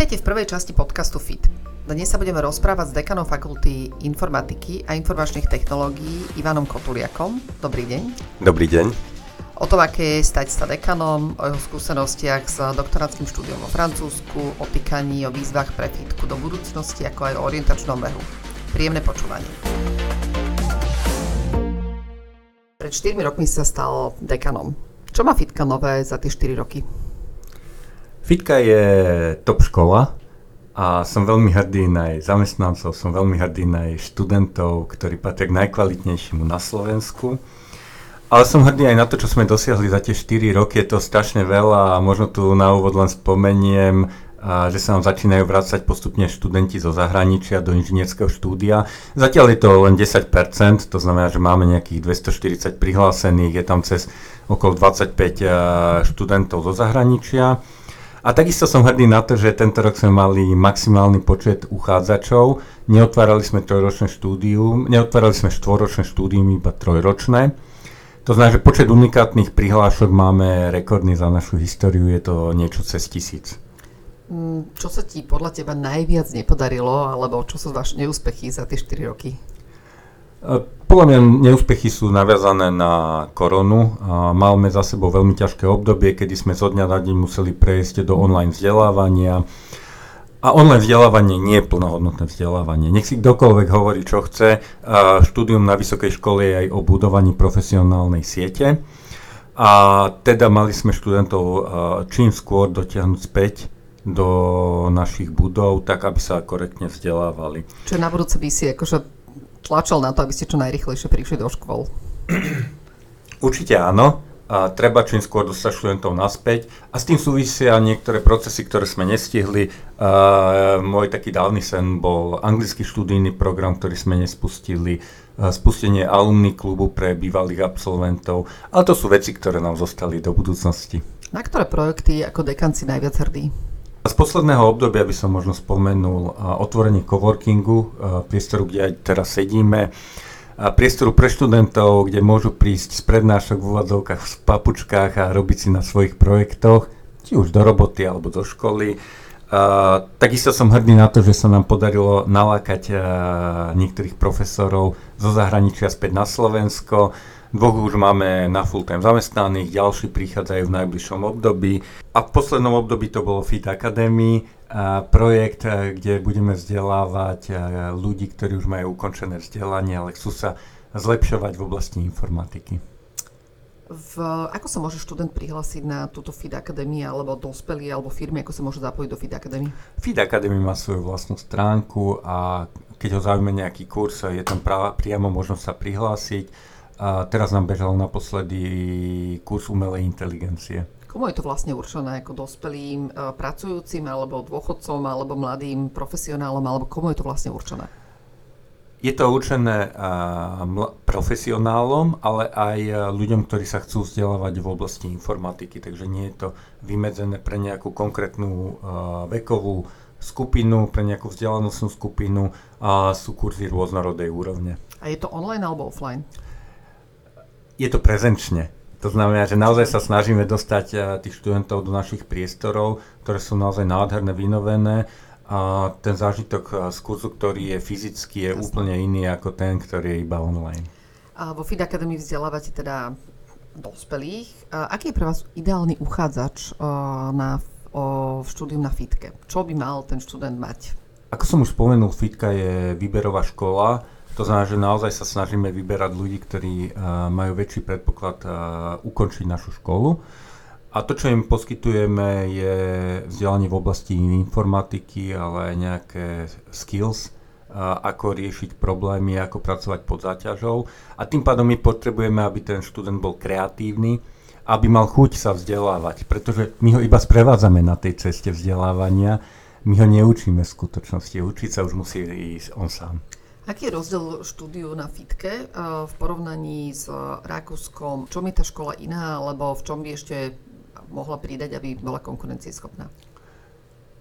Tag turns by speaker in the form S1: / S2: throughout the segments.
S1: Vítajte v prvej časti podcastu FIT. Dnes sa budeme rozprávať s dekanom fakulty informatiky a informačných technológií Ivanom Kotuliakom. Dobrý deň.
S2: Dobrý deň.
S1: O tom, aké je stať sa dekanom, o jeho skúsenostiach s doktorátským štúdiom vo Francúzsku, o týkaní, o výzvach pre fitku do budúcnosti, ako aj o orientačnom behu. Príjemné počúvanie. Pred 4 rokmi sa stal dekanom. Čo má fitka nové za tie 4 roky?
S2: Fitka je top škola a som veľmi hrdý na jej zamestnancov, som veľmi hrdý na jej študentov, ktorí patria k najkvalitnejšiemu na Slovensku. Ale som hrdý aj na to, čo sme dosiahli za tie 4 roky, je to strašne veľa a možno tu na úvod len spomeniem, a že sa nám začínajú vrácať postupne študenti zo zahraničia do inžinierského štúdia. Zatiaľ je to len 10%, to znamená, že máme nejakých 240 prihlásených, je tam cez okolo 25 študentov zo zahraničia. A takisto som hrdý na to, že tento rok sme mali maximálny počet uchádzačov. Neotvárali sme trojročné štúdium, neotvárali sme štvoročné štúdium, iba trojročné. To znamená, že počet unikátnych prihlášok máme rekordný za našu históriu, je to niečo cez tisíc.
S1: Mm, čo sa ti podľa teba najviac nepodarilo, alebo čo sú vaše neúspechy za tie 4 roky?
S2: Podľa mňa neúspechy sú naviazané na koronu. Máme za sebou veľmi ťažké obdobie, kedy sme zo dňa na deň museli prejsť do online vzdelávania. A online vzdelávanie nie je plnohodnotné vzdelávanie. Nech si kdokoľvek hovorí, čo chce. Štúdium na vysokej škole je aj o budovaní profesionálnej siete. A teda mali sme študentov čím skôr dotiahnuť späť do našich budov, tak aby sa korektne vzdelávali.
S1: Čo na budúce by si akože tlačil na to, aby ste čo najrychlejšie prišli do škôl?
S2: Určite áno. A treba čím skôr dostať študentov naspäť. A s tým súvisia niektoré procesy, ktoré sme nestihli. A môj taký dávny sen bol anglický študijný program, ktorý sme nespustili, spustenie alumny klubu pre bývalých absolventov. Ale to sú veci, ktoré nám zostali do budúcnosti.
S1: Na ktoré projekty ako dekan si najviac hrdý?
S2: Z posledného obdobia by som možno spomenul otvorenie coworkingu, priestoru, kde aj teraz sedíme, priestoru pre študentov, kde môžu prísť z prednášok v úvodzovkách v papučkách a robiť si na svojich projektoch, či už do roboty alebo do školy. Takisto som hrdý na to, že sa nám podarilo nalákať uh, niektorých profesorov zo zahraničia späť na Slovensko. Dvoch už máme na full-time zamestnaných, ďalší prichádzajú v najbližšom období. A v poslednom období to bolo Fit Academy, projekt, kde budeme vzdelávať ľudí, ktorí už majú ukončené vzdelanie, ale chcú sa zlepšovať v oblasti informatiky.
S1: V, ako sa môže študent prihlásiť na túto FID Academy alebo dospelí alebo firmy, ako sa môže zapojiť do FID Academy?
S2: FID Academy má svoju vlastnú stránku a keď ho zaujíma nejaký kurz, je tam priamo možnosť sa prihlásiť a teraz nám bežal naposledy kurz umelej inteligencie.
S1: Komu je to vlastne určené? Ako dospelým e, pracujúcim, alebo dôchodcom, alebo mladým profesionálom, alebo komu je to vlastne určené?
S2: Je to určené ml- profesionálom, ale aj uh, ľuďom, ktorí sa chcú vzdelávať v oblasti informatiky, takže nie je to vymedzené pre nejakú konkrétnu uh, vekovú skupinu, pre nejakú vzdelanostnú skupinu a sú kurzy rôznorodej úrovne.
S1: A je to online alebo offline?
S2: je to prezenčne. To znamená, že naozaj sa snažíme dostať eh, tých študentov do našich priestorov, ktoré sú naozaj nádherné, vynovené. A ten zážitok eh, z kurzu, ktorý je fyzicky, je Jasne. úplne iný ako ten, ktorý je iba online.
S1: A vo FID Academy vzdelávate teda dospelých. A aký je pre vás ideálny uchádzač eh, na o štúdium na FITke? Čo by mal ten študent mať?
S2: Ako som už spomenul, FITka je výberová škola, to znamená, že naozaj sa snažíme vyberať ľudí, ktorí uh, majú väčší predpoklad uh, ukončiť našu školu. A to, čo im poskytujeme, je vzdelanie v oblasti informatiky, ale aj nejaké skills, ako riešiť problémy, ako pracovať pod záťažou. A tým pádom my potrebujeme, aby ten študent bol kreatívny, aby mal chuť sa vzdelávať, pretože my ho iba sprevádzame na tej ceste vzdelávania, my ho neučíme v skutočnosti, učiť sa už musí ísť on sám.
S1: Aký je rozdiel štúdiu na FITke eh, v porovnaní s Rakúskom? Čo je tá škola iná, alebo v čom by ešte mohla pridať, aby bola konkurencieschopná?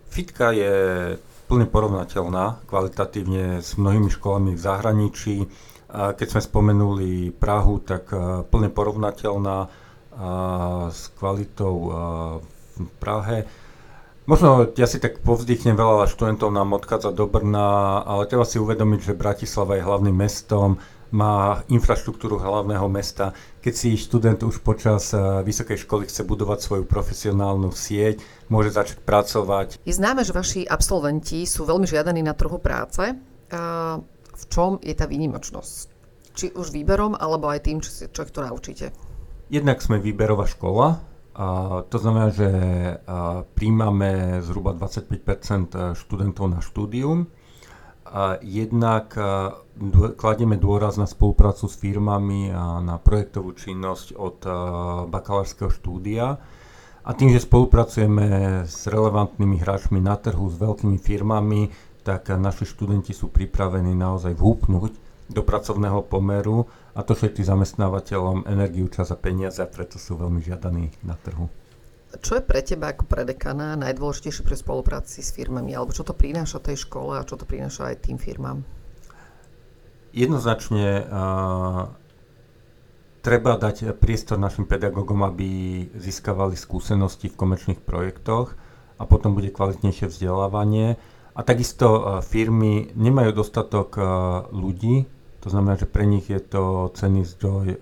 S2: FITka je plne porovnateľná kvalitatívne s mnohými školami v zahraničí. Keď sme spomenuli Prahu, tak eh, plne porovnateľná s kvalitou v Prahe. Možno ja si tak povzdychnem, veľa študentov nám odchádza do Brna, ale treba si uvedomiť, že Bratislava je hlavným mestom, má infraštruktúru hlavného mesta. Keď si študent už počas uh, vysokej školy chce budovať svoju profesionálnu sieť, môže začať pracovať.
S1: Je známe, že vaši absolventi sú veľmi žiadaní na trhu práce. Uh, v čom je tá výnimočnosť? Či už výberom, alebo aj tým, čo, čo ich to naučíte?
S2: Jednak sme výberová škola, a to znamená, že príjmame zhruba 25% študentov na štúdium. A jednak kladieme dôraz na spoluprácu s firmami a na projektovú činnosť od bakalárskeho štúdia. A tým, že spolupracujeme s relevantnými hráčmi na trhu, s veľkými firmami, tak naši študenti sú pripravení naozaj vhúpnúť do pracovného pomeru a to všetky zamestnávateľom energiu, čas a peniaze a preto sú veľmi žiadaní na trhu.
S1: Čo je pre teba ako pre dekana najdôležitejšie pri spolupráci s firmami? Alebo čo to prináša tej škole a čo to prináša aj tým firmám?
S2: Jednoznačne treba dať priestor našim pedagógom, aby získavali skúsenosti v komerčných projektoch a potom bude kvalitnejšie vzdelávanie. A takisto firmy nemajú dostatok ľudí, to znamená, že pre nich je to cenný zdroj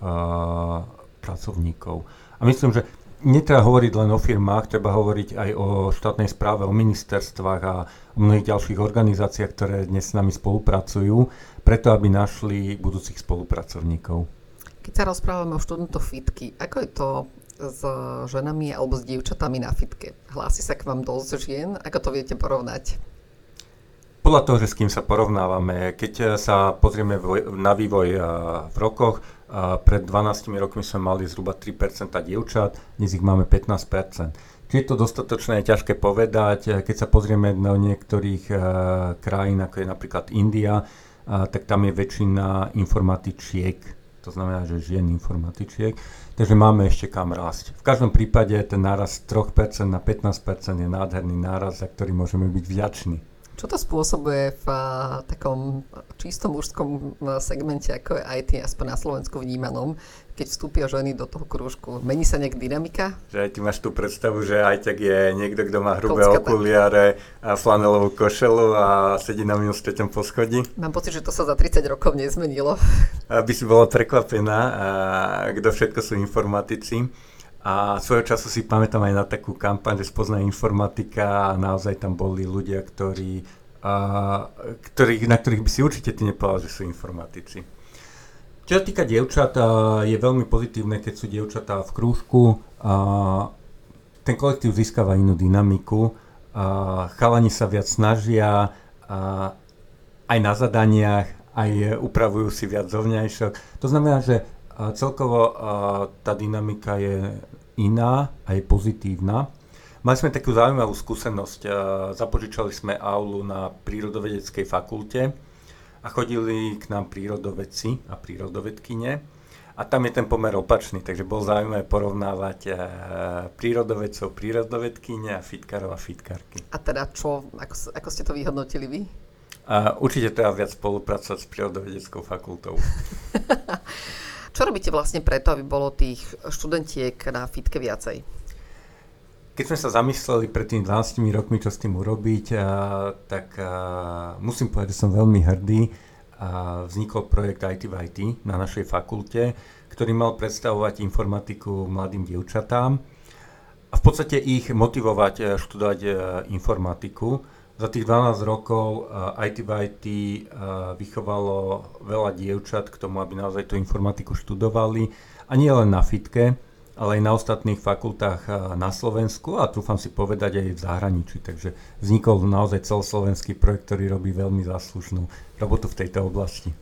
S2: pracovníkov. A myslím, že netreba hovoriť len o firmách, treba hovoriť aj o štátnej správe, o ministerstvách a o mnohých ďalších organizáciách, ktoré dnes s nami spolupracujú, preto aby našli budúcich spolupracovníkov.
S1: Keď sa rozprávame o študentoch fitky, ako je to s ženami alebo s dievčatami na fitke? Hlási sa k vám dosť žien? Ako to viete porovnať?
S2: Podľa toho, že s kým sa porovnávame, keď sa pozrieme na vývoj v rokoch, eh, pred 12 rokmi sme mali zhruba 3% dievčat, dnes ich máme 15%. Či je to dostatočné, je ťažké povedať. Keď sa pozrieme do niektorých krajín, ako je napríklad India, tak tam je väčšina informatičiek, to znamená, že žien informatičiek, takže máme ešte kam rásť. V každom prípade ten náraz z 3% na 15% je nádherný náraz, za ktorý môžeme byť vďační.
S1: Čo to spôsobuje v uh, takom čistom mužskom segmente, ako je IT, aspoň na Slovensku vnímanom, keď vstúpia ženy do toho krúžku? Mení sa nejak dynamika?
S2: Že ty máš tú predstavu, že tak je niekto, kto má hrubé Kockata. okuliare a flanelovú košelu a sedí na minus 3. poschodí?
S1: Mám pocit, že to sa za 30 rokov nezmenilo.
S2: Aby si bola prekvapená, kto všetko sú informatici. A svojho času si pamätám aj na takú kampaň, že spozná informatika a naozaj tam boli ľudia, ktorí, a, ktorých, na ktorých by si určite ty nepovedal, že sú informatici. Čo sa týka dievčat, je veľmi pozitívne, keď sú dievčatá v krúžku. A ten kolektív získava inú dynamiku. A chalani sa viac snažia a aj na zadaniach, aj upravujú si viac zovňajšok. To znamená, že celkovo tá dynamika je iná a je pozitívna. Mali sme takú zaujímavú skúsenosť. Zapožičali sme aulu na prírodovedeckej fakulte a chodili k nám prírodovedci a prírodovedkyne. A tam je ten pomer opačný, takže bol zaujímavé porovnávať prírodovedcov, prírodovedkyne a fitkarov a fitkárky.
S1: A teda čo, ako, ako ste to vyhodnotili vy?
S2: A určite treba viac spolupracovať s prírodovedeckou fakultou.
S1: Čo robíte vlastne preto, aby bolo tých študentiek na fitke viacej?
S2: Keď sme sa zamysleli pred tými 12 rokmi, čo s tým urobiť, a, tak a, musím povedať, že som veľmi hrdý. A vznikol projekt IT v IT na našej fakulte, ktorý mal predstavovať informatiku mladým dievčatám a v podstate ich motivovať e, študovať e, informatiku za tých 12 rokov IT v IT vychovalo veľa dievčat k tomu, aby naozaj tú informatiku študovali. A nie len na FITke, ale aj na ostatných fakultách na Slovensku a trúfam si povedať aj v zahraničí. Takže vznikol naozaj celoslovenský projekt, ktorý robí veľmi záslušnú robotu v tejto oblasti.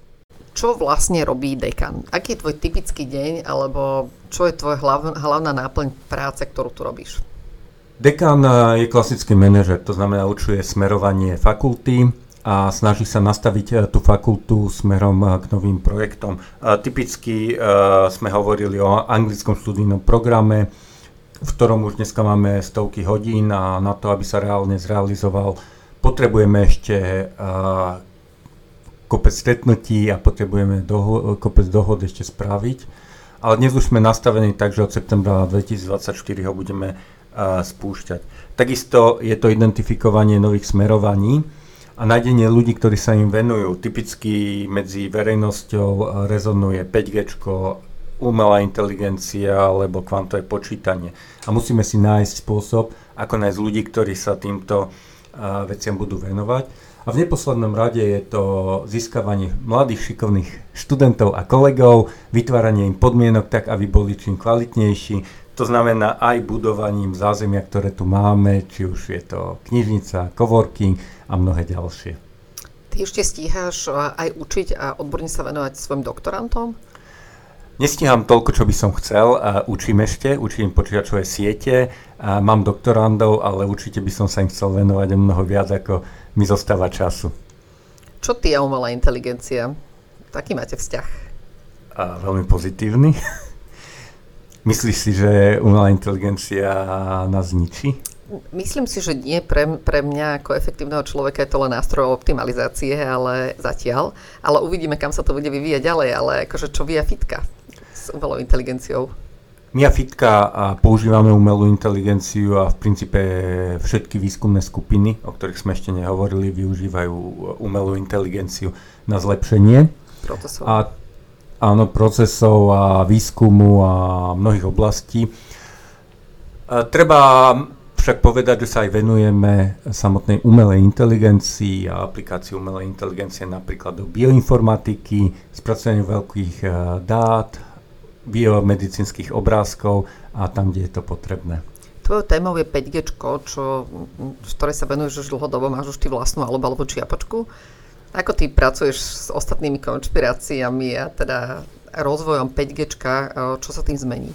S1: Čo vlastne robí dekan? Aký je tvoj typický deň, alebo čo je tvoja hlavná náplň práce, ktorú tu robíš?
S2: Dekan eh, je klasický manažer, to znamená určuje smerovanie fakulty a snaží sa nastaviť eh, tú fakultu smerom eh, k novým projektom. Typicky sme hovorili o anglickom študijnom programe, v ktorom už dneska máme stovky hodín a na to, aby sa reálne zrealizoval, potrebujeme ešte kopec stretnutí a potrebujeme doho- kopec dohod ešte spraviť. Ale dnes už sme nastavení tak, že od septembra 2024 ho budeme spúšťať. Takisto je to identifikovanie nových smerovaní a nájdenie ľudí, ktorí sa im venujú. Typicky medzi verejnosťou rezonuje 5G, umelá inteligencia alebo kvantové počítanie. A musíme si nájsť spôsob, ako nájsť ľudí, ktorí sa týmto veciam budú venovať. A v neposlednom rade je to získavanie mladých šikovných študentov a kolegov, vytváranie im podmienok tak, aby boli čím kvalitnejší. To znamená aj budovaním zázemia, ktoré tu máme, či už je to knižnica, coworking a mnohé ďalšie.
S1: Ty ešte stíhaš aj učiť a odborne sa venovať svojim doktorantom?
S2: Nestíham toľko, čo by som chcel. Učím ešte, učím počítačové siete, mám doktorandov, ale určite by som sa im chcel venovať o mnoho viac, ako mi zostáva času.
S1: Čo ty a umelá inteligencia? Taký máte vzťah?
S2: A veľmi pozitívny. Myslíš si, že umelá inteligencia nás zničí?
S1: Myslím si, že nie pre, pre mňa ako efektívneho človeka je to len nástroj optimalizácie, ale zatiaľ. Ale uvidíme, kam sa to bude vyvíjať ďalej. Ale akože čo via fitka? s umelou inteligenciou?
S2: My a Fitka používame umelú inteligenciu a v princípe všetky výskumné skupiny, o ktorých sme ešte nehovorili, využívajú umelú inteligenciu na zlepšenie.
S1: Procesov.
S2: A, áno, procesov a výskumu a mnohých oblastí. A treba však povedať, že sa aj venujeme samotnej umelej inteligencii a aplikácii umelej inteligencie napríklad do bioinformatiky, spracovaniu veľkých dát, biomedicínskych obrázkov a tam, kde je to potrebné.
S1: Tvojou témou je 5G, čo, v ktorej sa venuješ už dlhodobo, máš už ty vlastnú alebo, alebo čiapočku. Ako ty pracuješ s ostatnými konšpiráciami a teda rozvojom 5G, čo sa tým zmení?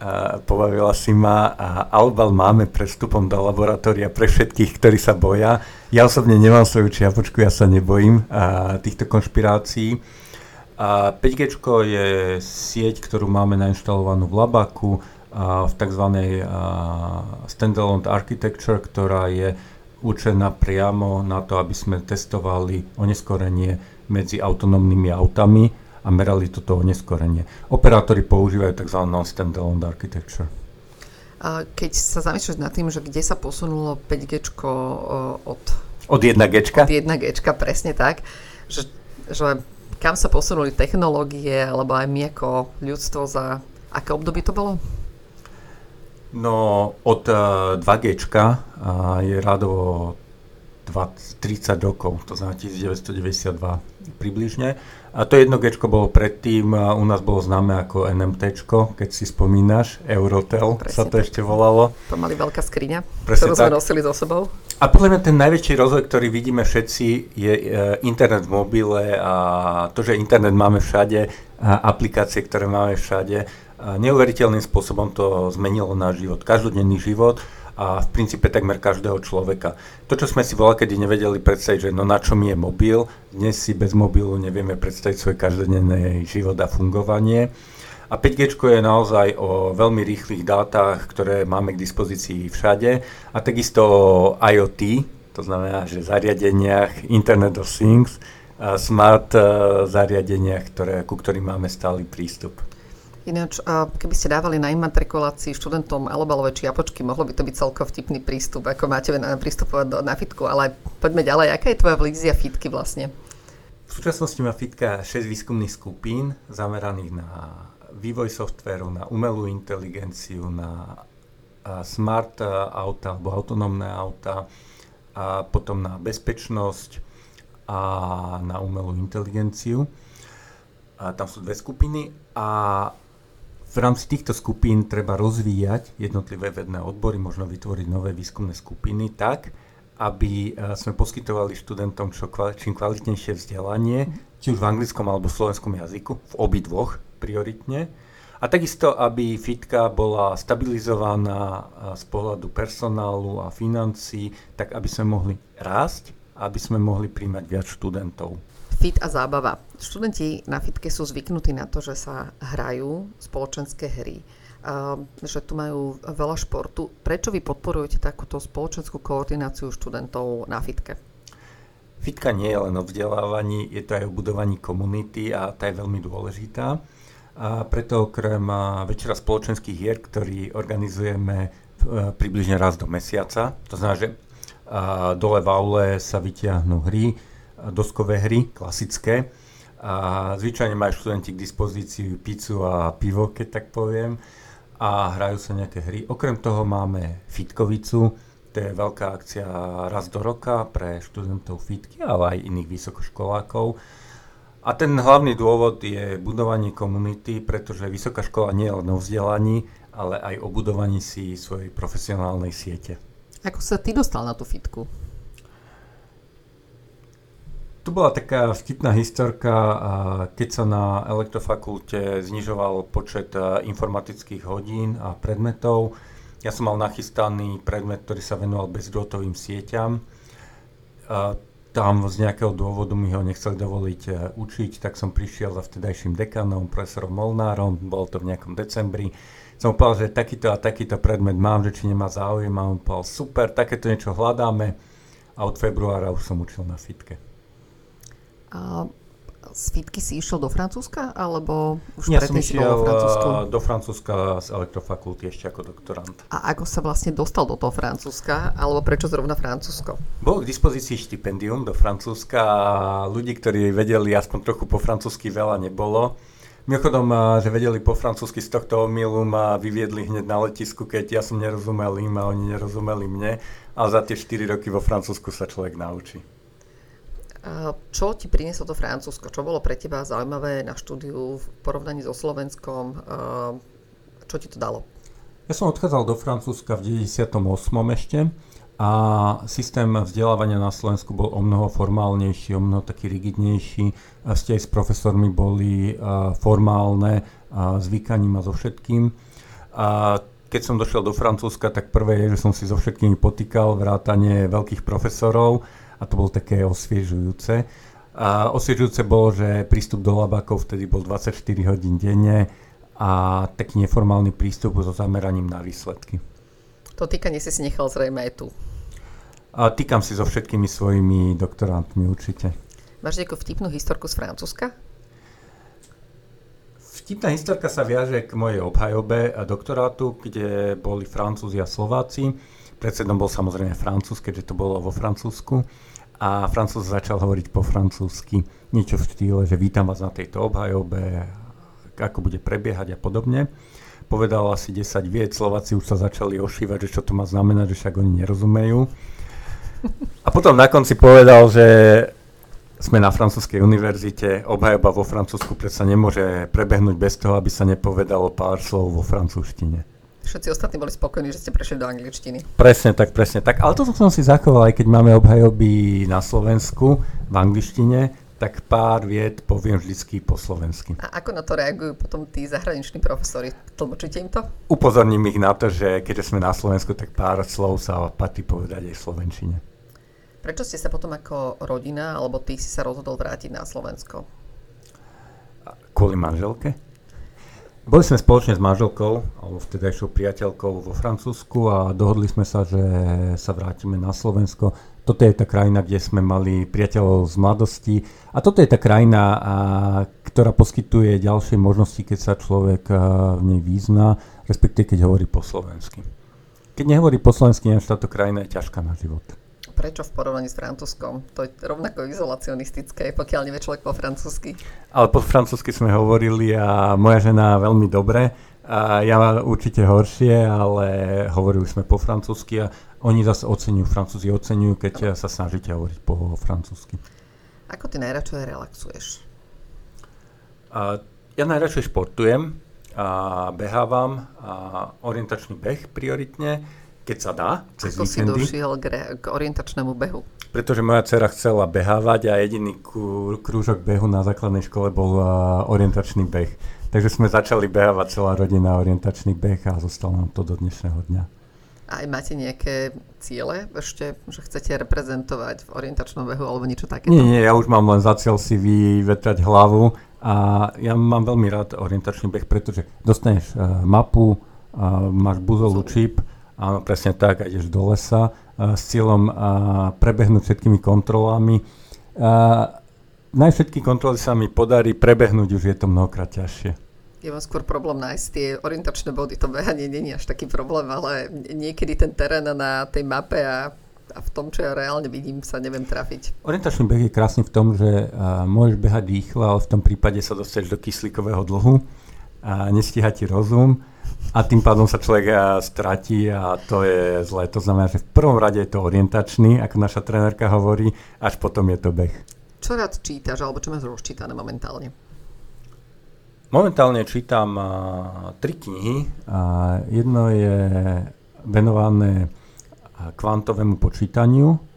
S2: A pobavila si ma a Albal máme prestupom do laboratória pre všetkých, ktorí sa boja. Ja osobne nemám svoju čiapočku, ja sa nebojím a, týchto konšpirácií. A 5G je sieť, ktorú máme nainštalovanú v Labaku a v tzv. standalone architecture, ktorá je určená priamo na to, aby sme testovali oneskorenie medzi autonómnymi autami a merali toto oneskorenie. Operátori používajú tzv. standalone architecture.
S1: Keď sa zamýšľaš nad tým, že kde sa posunulo 5G od...
S2: Od 1G?
S1: Od 1G, presne tak. Že, že kam sa posunuli technológie, alebo aj my ako ľudstvo za aké obdobie to bolo?
S2: No od uh, 2G uh, je radovo 20, 30 rokov, to znamená 1992 približne. A to jedno G bolo predtým, uh, u nás bolo známe ako NMT, keď si spomínaš, Eurotel Presne sa to tak. ešte volalo.
S1: To mali veľká skriňa, Presne ktorú tak. sme nosili so sebou.
S2: A podľa mňa ten najväčší rozvoj, ktorý vidíme všetci, je e, internet v mobile a to, že internet máme všade, a aplikácie, ktoré máme všade. Neuveriteľným spôsobom to zmenilo náš život, každodenný život a v princípe takmer každého človeka. To, čo sme si volá, kedy nevedeli predstaviť, že no na čo mi je mobil, dnes si bez mobilu nevieme predstaviť svoj každodenný život a fungovanie. A 5G je naozaj o veľmi rýchlych dátach, ktoré máme k dispozícii všade. A takisto IoT, to znamená, že zariadeniach Internet of Things, smart e, zariadeniach, ktoré, ku ktorým máme stály prístup.
S1: Ináč, keby ste dávali na imatrikulácii študentom alobalové čiapočky, mohlo by to byť celko vtipný prístup, ako máte prístupovať do, na fitku, ale poďme ďalej. Aká je tvoja vízia fitky vlastne?
S2: V súčasnosti má fitka 6 výskumných skupín zameraných na vývoj softvéru, na umelú inteligenciu, na smart auta alebo autonómne auta, a potom na bezpečnosť a na umelú inteligenciu. A tam sú dve skupiny a v rámci týchto skupín treba rozvíjať jednotlivé vedné odbory, možno vytvoriť nové výskumné skupiny tak, aby sme poskytovali študentom čo, čím kvalitnejšie vzdelanie, či už v anglickom alebo v slovenskom jazyku, v obidvoch prioritne. A takisto, aby fitka bola stabilizovaná z pohľadu personálu a financí, tak aby sme mohli rásť, aby sme mohli príjmať viac študentov.
S1: Fit a zábava. Študenti na fitke sú zvyknutí na to, že sa hrajú spoločenské hry, že tu majú veľa športu. Prečo vy podporujete takúto spoločenskú koordináciu študentov na fitke?
S2: Fitka nie je len o vzdelávaní, je to aj o budovaní komunity a tá je veľmi dôležitá. A preto okrem večera spoločenských hier, ktorý organizujeme v približne raz do mesiaca. To znamená, že dole v aule sa vytiahnu hry, doskové hry, klasické. A zvyčajne majú študenti k dispozícii pizzu a pivo, keď tak poviem. A hrajú sa nejaké hry. Okrem toho máme fitkovicu, to je veľká akcia raz do roka pre študentov fitky, ale aj iných vysokoškolákov. A ten hlavný dôvod je budovanie komunity, pretože vysoká škola nie je len o vzdelaní, ale aj o budovaní si svojej profesionálnej siete.
S1: Ako sa ty dostal na tú fitku?
S2: Tu bola taká vtipná historka, keď sa na elektrofakulte znižoval počet informatických hodín a predmetov. Ja som mal nachystaný predmet, ktorý sa venoval bezdrôtovým sieťam. Tam z nejakého dôvodu mi ho nechceli dovoliť e, učiť, tak som prišiel za vtedajším dekanom, profesorom Molnárom, bolo to v nejakom decembri som povedal, že takýto a takýto predmet mám, že či nemá záujem a on povedal, super, takéto niečo hľadáme a od februára už som učil na fitke.
S1: A z fitky si išiel do Francúzska, alebo už
S2: ja predtým
S1: si bol vo Francúzsku?
S2: do Francúzska z elektrofakulty ešte ako doktorant.
S1: A ako sa vlastne dostal do toho Francúzska, alebo prečo zrovna Francúzsko?
S2: Bol k dispozícii štipendium do Francúzska a ľudí, ktorí vedeli aspoň trochu po francúzsky veľa nebolo Mimochodom, že vedeli po francúzsky z tohto omylu ma vyviedli hneď na letisku, keď ja som nerozumel im a oni nerozumeli mne. A za tie 4 roky vo Francúzsku sa človek naučí.
S1: Čo ti prinieslo to Francúzsko? Čo bolo pre teba zaujímavé na štúdiu v porovnaní so Slovenskom? Čo ti to dalo?
S2: Ja som odchádzal do Francúzska v 98. ešte a systém vzdelávania na Slovensku bol o mnoho formálnejší, o mnoho taký rigidnejší. Vzťahy s profesormi boli formálne, s vykaním a so všetkým. A keď som došiel do Francúzska, tak prvé je, že som si so všetkými potýkal vrátanie veľkých profesorov a to bolo také osviežujúce. A osviežujúce bolo, že prístup do labákov vtedy bol 24 hodín denne a taký neformálny prístup so zameraním na výsledky.
S1: To týkanie si si nechal zrejme aj tu.
S2: A týkam si so všetkými svojimi doktorantmi určite.
S1: Máš nejakú vtipnú historku z Francúzska?
S2: Vtipná historka sa viaže k mojej obhajobe a doktorátu, kde boli Francúzi a Slováci. Predsedom bol samozrejme Francúz, keďže to bolo vo Francúzsku. A Francúz začal hovoriť po francúzsky. Niečo v štýle, že vítam vás na tejto obhajobe, ako bude prebiehať a podobne povedal asi 10 vied, Slováci už sa začali ošívať, že čo to má znamenať, že však oni nerozumejú. A potom na konci povedal, že sme na francúzskej univerzite, obhajoba vo Francúzsku predsa nemôže prebehnúť bez toho, aby sa nepovedalo pár slov vo francúzštine.
S1: Všetci ostatní boli spokojní, že ste prešli do angličtiny.
S2: Presne tak, presne tak. Ale toto som si zachoval, aj keď máme obhajoby na Slovensku v angličtine, tak pár vied poviem vždycky po slovensky.
S1: A ako na to reagujú potom tí zahraniční profesori? Tlmočíte im to?
S2: Upozorním ich na to, že keďže sme na Slovensku, tak pár slov sa patrí povedať aj v slovenčine.
S1: Prečo ste sa potom ako rodina, alebo ty si sa rozhodol vrátiť na Slovensko?
S2: Kvôli manželke? Boli sme spoločne s manželkou, alebo vtedajšou priateľkou vo Francúzsku a dohodli sme sa, že sa vrátime na Slovensko toto je tá krajina, kde sme mali priateľov z mladosti a toto je tá krajina, a, ktorá poskytuje ďalšie možnosti, keď sa človek a, v nej význa, respektíve keď hovorí po slovensky. Keď nehovorí po slovensky, než táto krajina je ťažká na život.
S1: Prečo v porovnaní s francúzskom? To je rovnako izolacionistické, pokiaľ nevie človek po francúzsky.
S2: Ale po francúzsky sme hovorili a moja žena veľmi dobre. A ja určite horšie, ale hovorili sme po francúzsky a oni zase oceňujú, Francúzi oceňujú, keď sa snažíte hovoriť po francúzsky.
S1: Ako ty najradšej relaxuješ?
S2: A, ja najradšej športujem, a behávam, a orientačný beh prioritne, keď sa dá, cez
S1: Ako víkendy. si došiel k, k orientačnému behu?
S2: Pretože moja dcera chcela behávať a jediný krúžok behu na základnej škole bol orientačný beh. Takže sme začali behávať celá rodina orientačný beh a zostalo nám to do dnešného dňa.
S1: Aj máte nejaké ciele ešte, že chcete reprezentovať v orientačnom behu alebo niečo takéto?
S2: Nie, nie, ja už mám len za cieľ si vyvetrať hlavu a ja mám veľmi rád orientačný beh, pretože dostaneš uh, mapu, uh, máš buzolu čip, áno, presne tak, a ideš do lesa uh, s cieľom uh, prebehnúť všetkými kontrolami. Uh, na všetky kontroly sa mi podarí prebehnúť, už je to mnohokrát ťažšie.
S1: Ja mám skôr problém nájsť tie orientačné body. To behanie není až taký problém, ale niekedy ten terén na tej mape a, a v tom, čo ja reálne vidím, sa neviem trafiť.
S2: Orientačný beh je krásny v tom, že uh, môžeš behať rýchlo, ale v tom prípade sa dostaneš do kyslíkového dlhu a nestíha ti rozum a tým pádom sa človek uh, stratí a to je zlé. To znamená, že v prvom rade je to orientačný, ako naša trenérka hovorí, až potom je to beh.
S1: Čo rád čítaš, alebo čo máš rozčítané momentálne?
S2: Momentálne čítam uh, tri knihy. Uh, jedno je venované kvantovému počítaniu, a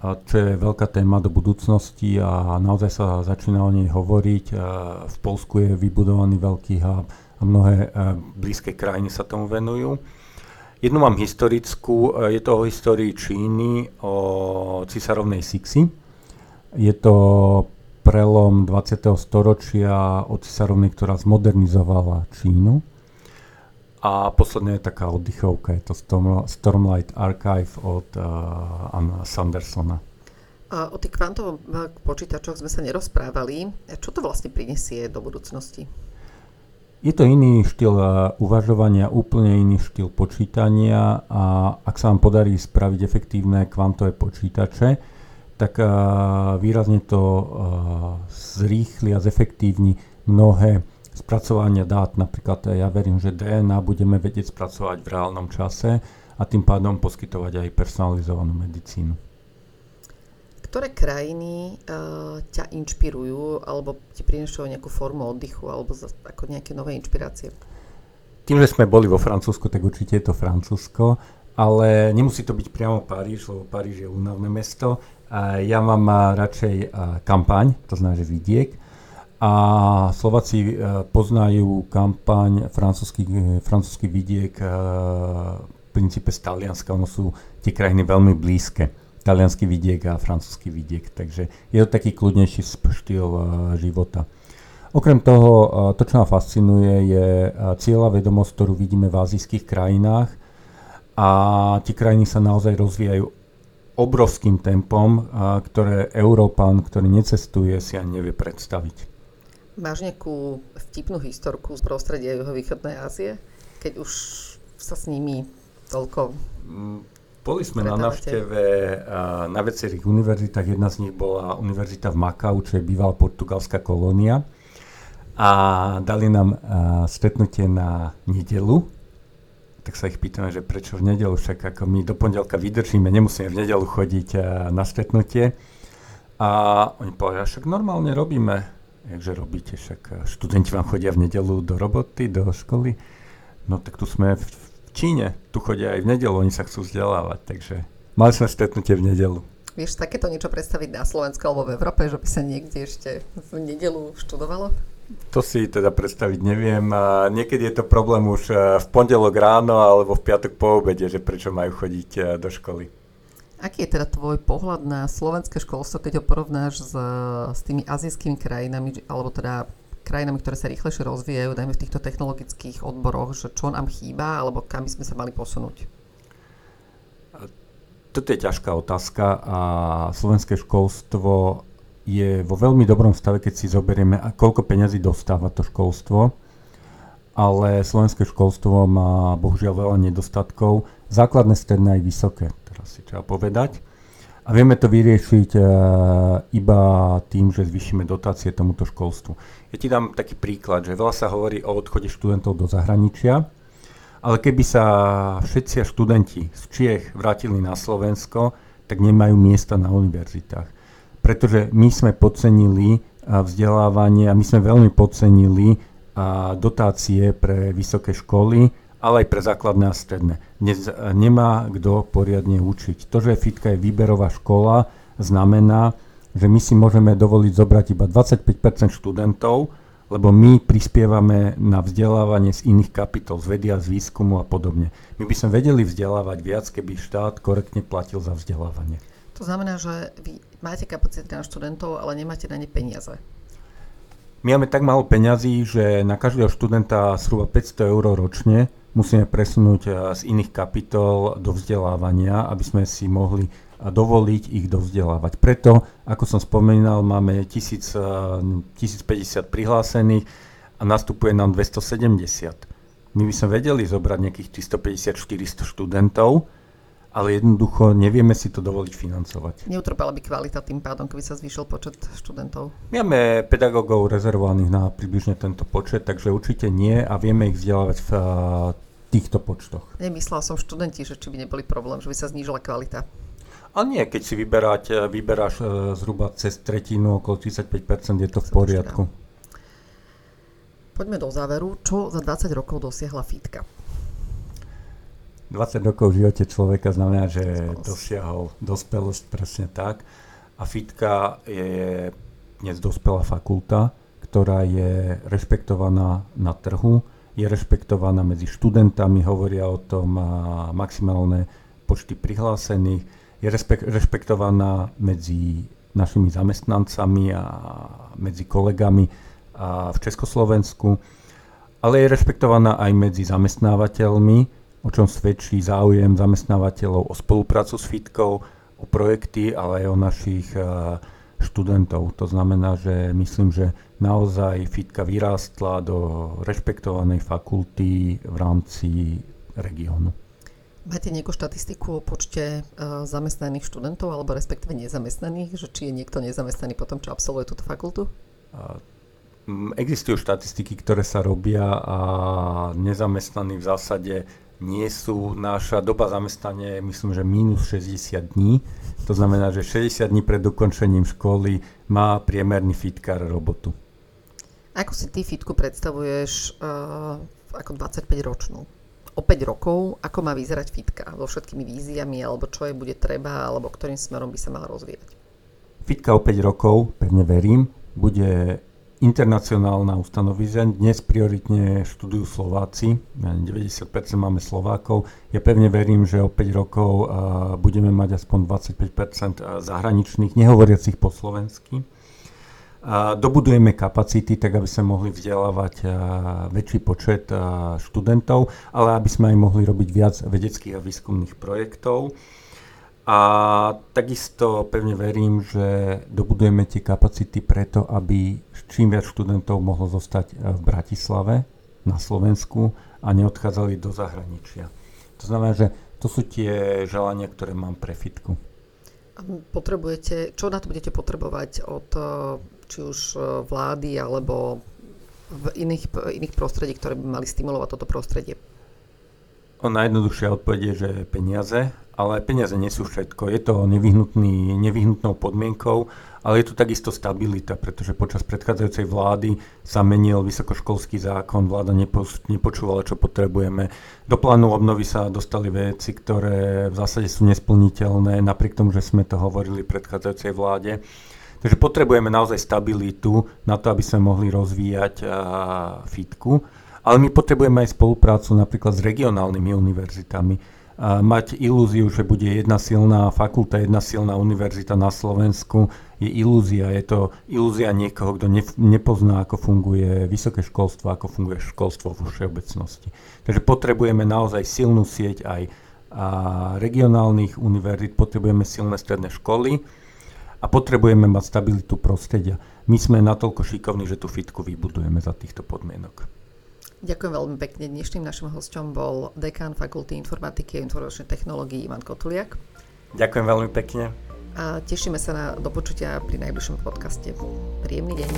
S2: čo je veľká téma do budúcnosti a naozaj sa začína o nej hovoriť. V Polsku je vybudovaný veľký hub a mnohé blízke krajiny sa tomu venujú. Jednu mám historickú, je to o histórii Číny, o cisarovnej Sixi. Je to prelom 20. storočia od cisarovnej, ktorá zmodernizovala Čínu. A posledne je taká oddychovka, je to Storm, Stormlight Archive od uh, Anna Sandersona.
S1: A o tých kvantovom počítačoch sme sa nerozprávali. Čo to vlastne prinesie do budúcnosti?
S2: Je to iný štýl uvažovania, úplne iný štýl počítania a ak sa vám podarí spraviť efektívne kvantové počítače, tak výrazne to zrýchli a zefektívni mnohé spracovania dát. Napríklad ja verím, že DNA budeme vedieť spracovať v reálnom čase a tým pádom poskytovať aj personalizovanú medicínu.
S1: Ktoré krajiny uh, ťa inšpirujú alebo ti prinášajú nejakú formu oddychu alebo za, ako nejaké nové inšpirácie?
S2: Tým, že sme boli vo Francúzsku, tak určite je to Francúzsko, ale nemusí to byť priamo Paríž, lebo Paríž je únavné mesto ja mám radšej kampaň, to znamená, že vidiek. A Slováci e, poznajú kampaň francúzsky, francúzsky vidiek e, v princípe z Talianska. Ono sú tie krajiny veľmi blízke. Talianský vidiek a francúzsky vidiek. Takže je to taký kľudnejší štýl e, života. Okrem toho, to, čo ma fascinuje, je cieľa vedomosť, ktorú vidíme v azijských krajinách. A tie krajiny sa naozaj rozvíjajú obrovským tempom, ktoré Európan, ktorý necestuje, si ani nevie predstaviť.
S1: Máš nejakú vtipnú historku z prostredia juhovýchodnej Ázie, keď už sa s nimi toľko
S2: mm, Boli sme na návšteve na viacerých univerzitách. Jedna z nich bola univerzita v Makau, čo je bývalá portugalská kolónia. A dali nám stretnutie na nedelu, tak sa ich pýtame, že prečo v nedelu, však ako my do pondelka vydržíme, nemusíme v nedelu chodiť na stretnutie. A oni povedali, však normálne robíme. Jakže robíte, však eh, študenti vám chodia v nedelu do roboty, do školy. No tak tu sme v, v Číne, tu chodia aj v nedelu, oni sa chcú vzdelávať, takže mali sme stretnutie v nedelu.
S1: Vieš takéto niečo predstaviť na Slovensku alebo v Európe, že by sa niekde ešte v nedelu študovalo?
S2: To si teda predstaviť neviem. A niekedy je to problém už e, v pondelok ráno alebo v piatok po obede, že prečo majú chodiť e, do školy.
S1: Aký je teda tvoj pohľad na slovenské školstvo, keď ho porovnáš s, s tými azijskými krajinami, alebo teda krajinami, ktoré sa rýchlejšie rozvíjajú, dajme v týchto technologických odboroch, že čo nám chýba, alebo kam by sme sa mali posunúť?
S2: Toto je ťažká otázka a slovenské školstvo je vo veľmi dobrom stave, keď si zoberieme, koľko peňazí dostáva to školstvo, ale slovenské školstvo má bohužiaľ veľa nedostatkov, základné, stredné aj vysoké, teraz si treba povedať. A vieme to vyriešiť uh, iba tým, že zvýšime dotácie tomuto školstvu. Ja ti dám taký príklad, že veľa sa hovorí o odchode študentov do zahraničia, ale keby sa všetci študenti z Čiech vrátili na Slovensko, tak nemajú miesta na univerzitách pretože my sme podcenili vzdelávanie a my sme veľmi podcenili dotácie pre vysoké školy, ale aj pre základné a stredné. Dnes nemá kto poriadne učiť. To, že FITKA je výberová škola, znamená, že my si môžeme dovoliť zobrať iba 25% študentov, lebo my prispievame na vzdelávanie z iných kapitol, z vedia, z výskumu a podobne. My by sme vedeli vzdelávať viac, keby štát korektne platil za vzdelávanie.
S1: To znamená, že vy máte kapacity na študentov, ale nemáte na ne peniaze.
S2: My máme tak málo peňazí, že na každého študenta zhruba 500 eur ročne musíme presunúť eh, z iných kapitol do vzdelávania, aby sme si mohli eh, dovoliť ich dovzdelávať. Preto, ako som spomínal, máme 1000, 1050 eh, prihlásených a nastupuje nám 270. My by sme vedeli zobrať nejakých 350-400 študentov, ale jednoducho nevieme si to dovoliť financovať.
S1: Neutrpela by kvalita tým pádom, keby sa zvýšil počet študentov?
S2: Máme pedagógov rezervovaných na približne tento počet, takže určite nie a vieme ich vzdelávať v týchto počtoch.
S1: Nemyslela som študenti, že či by neboli problém, že by sa znížila kvalita.
S2: A nie, keď si vyberať, e, vyberáš e, zhruba cez tretinu, okolo 35%, je to v poriadku.
S1: Poďme do záveru. Čo za 20 rokov dosiahla FITka?
S2: 20 rokov v živote človeka znamená, že dospelosť. dosiahol dospelosť, presne tak. A FITka je dnes dospelá fakulta, ktorá je rešpektovaná na trhu, je rešpektovaná medzi študentami, hovoria o tom maximálne počty prihlásených, je rešpektovaná medzi našimi zamestnancami a medzi kolegami v Československu, ale je rešpektovaná aj medzi zamestnávateľmi, o čom svedčí záujem zamestnávateľov o spoluprácu s FITkou, o projekty, ale aj o našich eh, študentov. To znamená, že myslím, že naozaj FITka vyrástla do rešpektovanej fakulty v rámci regiónu.
S1: Máte nejakú štatistiku o počte uh, zamestnaných študentov alebo respektíve nezamestnaných, že či je niekto nezamestnaný potom, čo absolvuje túto fakultu? Uh,
S2: existujú štatistiky, ktoré sa robia a nezamestnaní v zásade nie sú, naša doba zamestnania je myslím, že minus 60 dní. To znamená, že 60 dní pred dokončením školy má priemerný fitkár robotu.
S1: Ako si ty fitku predstavuješ uh, ako 25 ročnú? O 5 rokov, ako má vyzerať fitka? So všetkými víziami, alebo čo je bude treba, alebo ktorým smerom by sa mala rozvíjať?
S2: Fitka o 5 rokov, pevne verím, bude internacionálna ustanovizeň. Dnes prioritne študujú Slováci, 90% máme Slovákov. Ja pevne verím, že o 5 rokov budeme mať aspoň 25% zahraničných, nehovoriacich po slovensky. Dobudujeme kapacity, tak aby sme mohli vzdelávať väčší počet študentov, ale aby sme aj mohli robiť viac vedeckých a výskumných projektov. A takisto pevne verím, že dobudujeme tie kapacity preto, aby čím viac študentov mohlo zostať e, v Bratislave, na Slovensku a neodchádzali do zahraničia. To znamená, že to sú tie želania, ktoré mám pre fitku.
S1: Potrebujete, čo na to budete potrebovať od e, či už e, vlády alebo v iných, iných prostredí, ktoré by mali stimulovať toto prostredie?
S2: Najjednoduchšia odpoveď je, že peniaze, ale peniaze nie sú všetko. Je to nevyhnutný, nevyhnutnou podmienkou, ale je tu takisto stabilita, pretože počas predchádzajúcej vlády sa menil vysokoškolský zákon, vláda nepo, nepočúvala, čo potrebujeme. Do plánu obnovy sa dostali veci, ktoré v zásade sú nesplniteľné, napriek tomu, že sme to hovorili predchádzajúcej vláde. Takže potrebujeme naozaj stabilitu na to, aby sme mohli rozvíjať fitku. Ale my potrebujeme aj spoluprácu napríklad s regionálnymi univerzitami. Mať ilúziu, že bude jedna silná fakulta, jedna silná univerzita na Slovensku, je ilúzia. Je to ilúzia niekoho, kto ne, nepozná, ako funguje vysoké školstvo, ako funguje školstvo vo všeobecnosti. Takže potrebujeme naozaj silnú sieť aj regionálnych univerzít, potrebujeme silné stredné školy a potrebujeme mať stabilitu prostredia. My sme natoľko šikovní, že tú fitku vybudujeme za týchto podmienok.
S1: Ďakujem veľmi pekne. Dnešným našim hostom bol dekán Fakulty informatiky a informačnej technológií Ivan Kotuliak.
S2: Ďakujem veľmi pekne.
S1: A tešíme sa na dopočutia pri najbližšom podcaste. Príjemný deň.